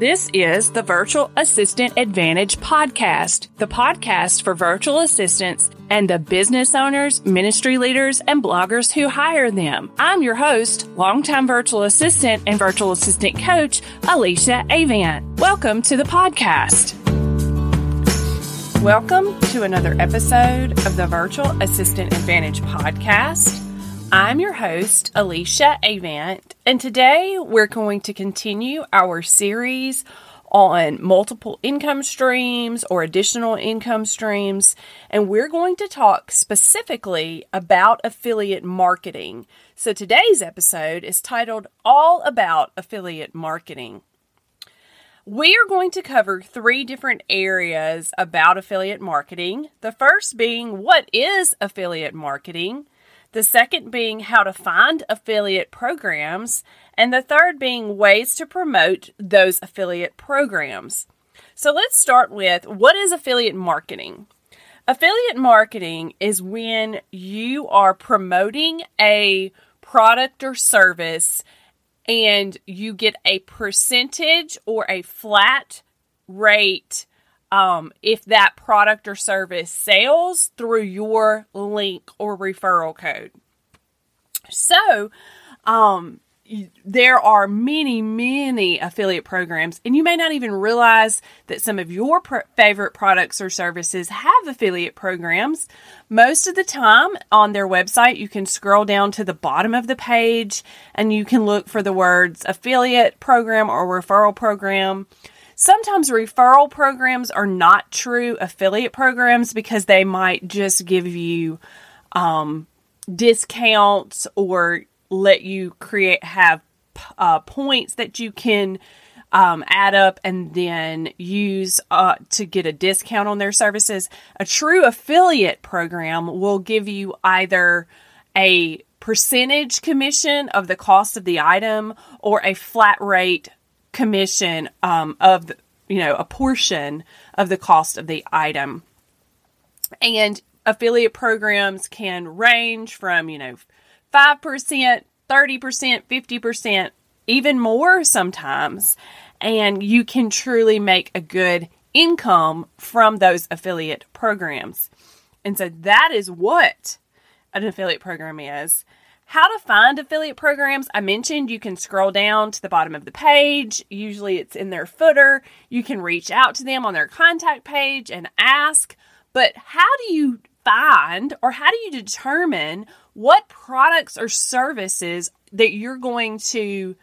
This is the Virtual Assistant Advantage podcast, the podcast for virtual assistants and the business owners, ministry leaders, and bloggers who hire them. I'm your host, longtime virtual assistant and virtual assistant coach, Alicia Avant. Welcome to the podcast. Welcome to another episode of the Virtual Assistant Advantage podcast. I'm your host, Alicia Avant, and today we're going to continue our series on multiple income streams or additional income streams, and we're going to talk specifically about affiliate marketing. So today's episode is titled All About Affiliate Marketing. We are going to cover three different areas about affiliate marketing. The first being what is affiliate marketing? The second being how to find affiliate programs, and the third being ways to promote those affiliate programs. So let's start with what is affiliate marketing? Affiliate marketing is when you are promoting a product or service and you get a percentage or a flat rate um, if that product or service sells through your link or referral code. So, um, there are many, many affiliate programs, and you may not even realize that some of your pr- favorite products or services have affiliate programs. Most of the time on their website, you can scroll down to the bottom of the page and you can look for the words affiliate program or referral program. Sometimes referral programs are not true affiliate programs because they might just give you um, discounts or let you create have uh, points that you can um, add up and then use uh, to get a discount on their services. A true affiliate program will give you either a percentage commission of the cost of the item or a flat rate commission um, of you know a portion of the cost of the item. And affiliate programs can range from you know 5% 30% 50% even more sometimes. And you can truly make a good income from those affiliate programs. And so that is what an affiliate program is how to find affiliate programs. I mentioned you can scroll down to the bottom of the page. Usually it's in their footer. You can reach out to them on their contact page and ask. But how do you find or how do you determine what products or services that you're going to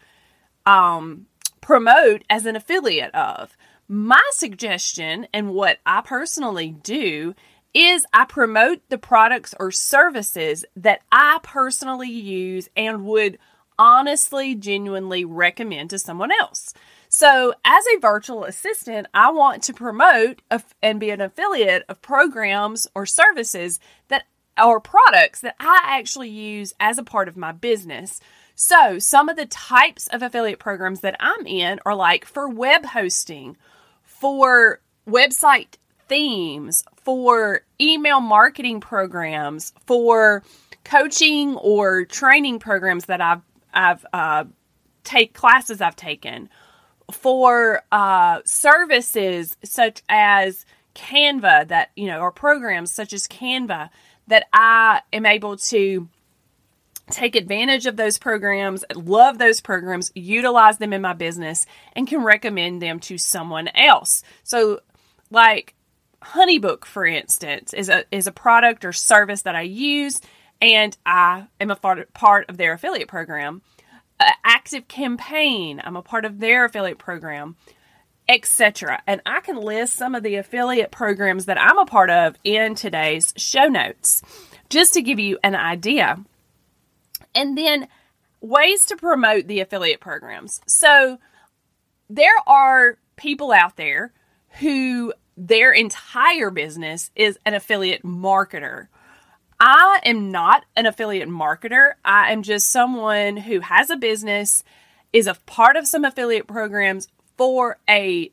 um, promote as an affiliate of? My suggestion and what I personally do is I promote the products or services that I personally use and would honestly, genuinely recommend to someone else. So, as a virtual assistant, I want to promote and be an affiliate of programs or services that or products that I actually use as a part of my business. So, some of the types of affiliate programs that I'm in are like for web hosting, for website themes, for email marketing programs, for coaching or training programs that I've I've uh, take classes I've taken, for uh, services such as Canva that you know or programs such as Canva that I am able to take advantage of those programs, love those programs, utilize them in my business, and can recommend them to someone else. So, like Honeybook, for instance, is a is a product or service that I use, and I am a part of their affiliate program. Uh, Active Campaign, I'm a part of their affiliate program, etc. And I can list some of the affiliate programs that I'm a part of in today's show notes, just to give you an idea. And then ways to promote the affiliate programs. So there are people out there who their entire business is an affiliate marketer. I am not an affiliate marketer. I am just someone who has a business, is a part of some affiliate programs for a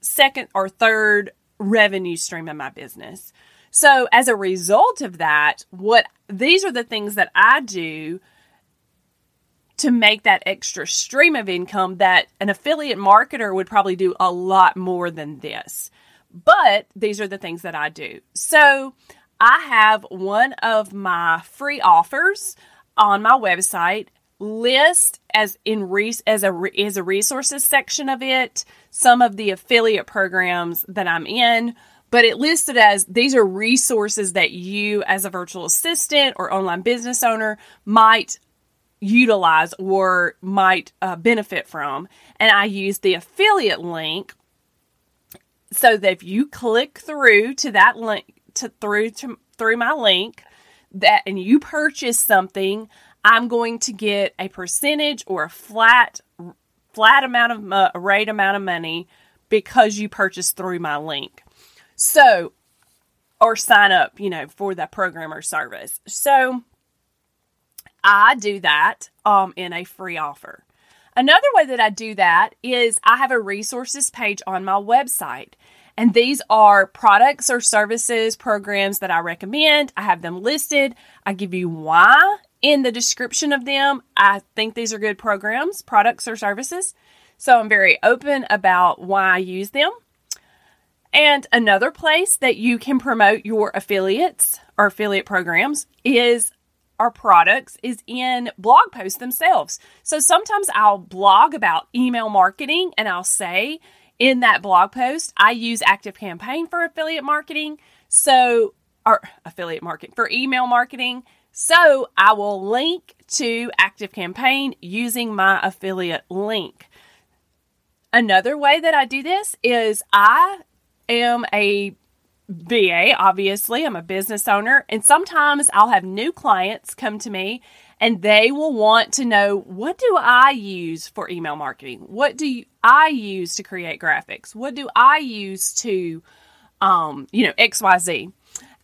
second or third revenue stream in my business. So, as a result of that, what these are the things that I do to make that extra stream of income that an affiliate marketer would probably do a lot more than this. But these are the things that I do. So I have one of my free offers on my website list as in re- as a as a resources section of it some of the affiliate programs that I'm in but it listed as these are resources that you as a virtual assistant or online business owner might utilize or might uh, benefit from and I use the affiliate link so that if you click through to that link to through to through my link that and you purchase something I'm going to get a percentage or a flat flat amount of uh, rate amount of money because you purchased through my link. So or sign up, you know, for that program or service. So I do that um in a free offer. Another way that I do that is I have a resources page on my website. And these are products or services, programs that I recommend. I have them listed. I give you why in the description of them. I think these are good programs, products, or services. So I'm very open about why I use them. And another place that you can promote your affiliates or affiliate programs is our products is in blog posts themselves. So sometimes I'll blog about email marketing and I'll say in that blog post, I use Active Campaign for affiliate marketing. So, or affiliate marketing for email marketing. So I will link to Active Campaign using my affiliate link. Another way that I do this is I am a VA, obviously, I'm a business owner, and sometimes I'll have new clients come to me and they will want to know what do I use for email marketing? What do I use to create graphics? What do I use to, um, you know, XYZ?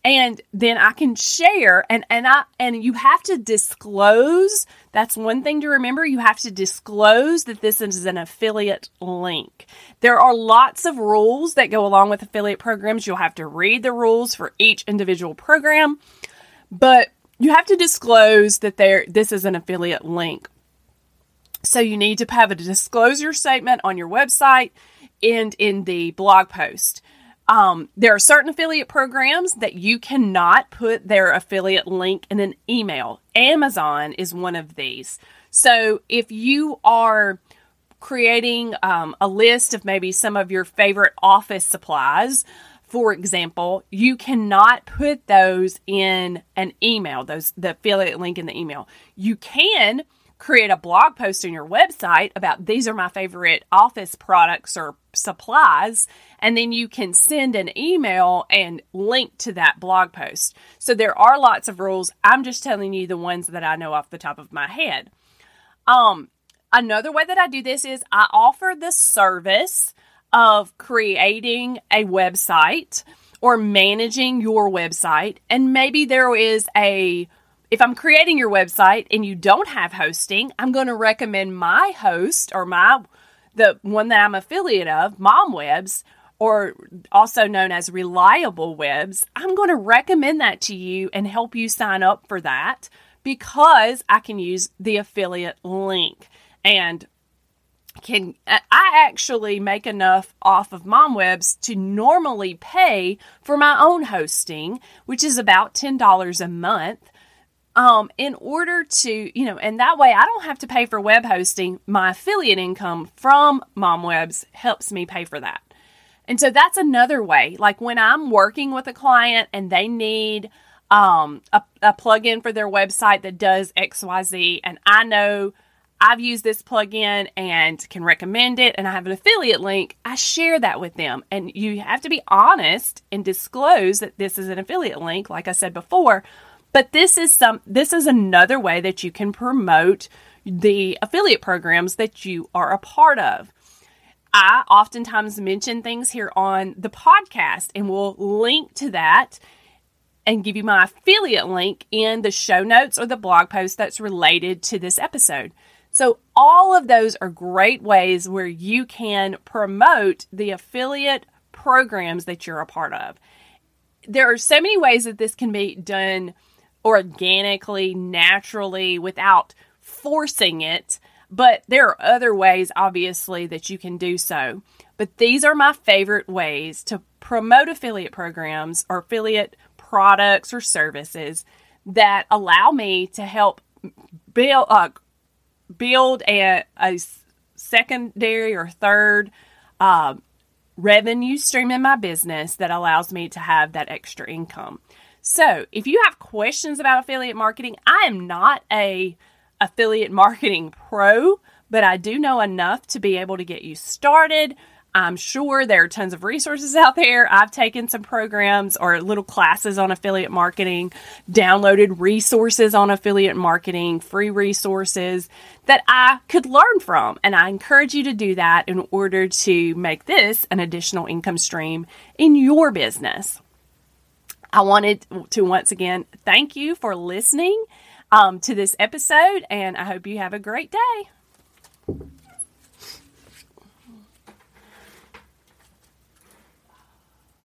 And then I can share and and I and you have to disclose that's one thing to remember you have to disclose that this is an affiliate link. There are lots of rules that go along with affiliate programs. You'll have to read the rules for each individual program, but you have to disclose that there this is an affiliate link. So you need to have a disclosure statement on your website and in the blog post. Um, there are certain affiliate programs that you cannot put their affiliate link in an email. Amazon is one of these. So if you are creating um, a list of maybe some of your favorite office supplies, for example, you cannot put those in an email, those the affiliate link in the email. You can create a blog post on your website about these are my favorite office products or supplies, and then you can send an email and link to that blog post. So there are lots of rules. I'm just telling you the ones that I know off the top of my head. Um, another way that I do this is I offer the service of creating a website or managing your website, and maybe there is a if I'm creating your website and you don't have hosting, I'm going to recommend my host or my the one that I'm affiliate of, MomWebs, or also known as Reliable Webs. I'm going to recommend that to you and help you sign up for that because I can use the affiliate link and can I actually make enough off of MomWebs to normally pay for my own hosting, which is about $10 a month um, in order to, you know, and that way I don't have to pay for web hosting. My affiliate income from MomWebs helps me pay for that. And so that's another way. Like when I'm working with a client and they need um, a, a plugin for their website that does XYZ, and I know I've used this plugin and can recommend it, and I have an affiliate link, I share that with them. And you have to be honest and disclose that this is an affiliate link, like I said before, but this is some this is another way that you can promote the affiliate programs that you are a part of. I oftentimes mention things here on the podcast and we'll link to that and give you my affiliate link in the show notes or the blog post that's related to this episode. So, all of those are great ways where you can promote the affiliate programs that you're a part of. There are so many ways that this can be done organically, naturally, without forcing it, but there are other ways, obviously, that you can do so. But these are my favorite ways to promote affiliate programs or affiliate products or services that allow me to help build uh, build a, a secondary or third uh, revenue stream in my business that allows me to have that extra income. So, if you have questions about affiliate marketing, I am not a affiliate marketing pro, but I do know enough to be able to get you started. I'm sure there are tons of resources out there. I've taken some programs or little classes on affiliate marketing, downloaded resources on affiliate marketing, free resources that I could learn from. And I encourage you to do that in order to make this an additional income stream in your business. I wanted to once again thank you for listening um, to this episode, and I hope you have a great day.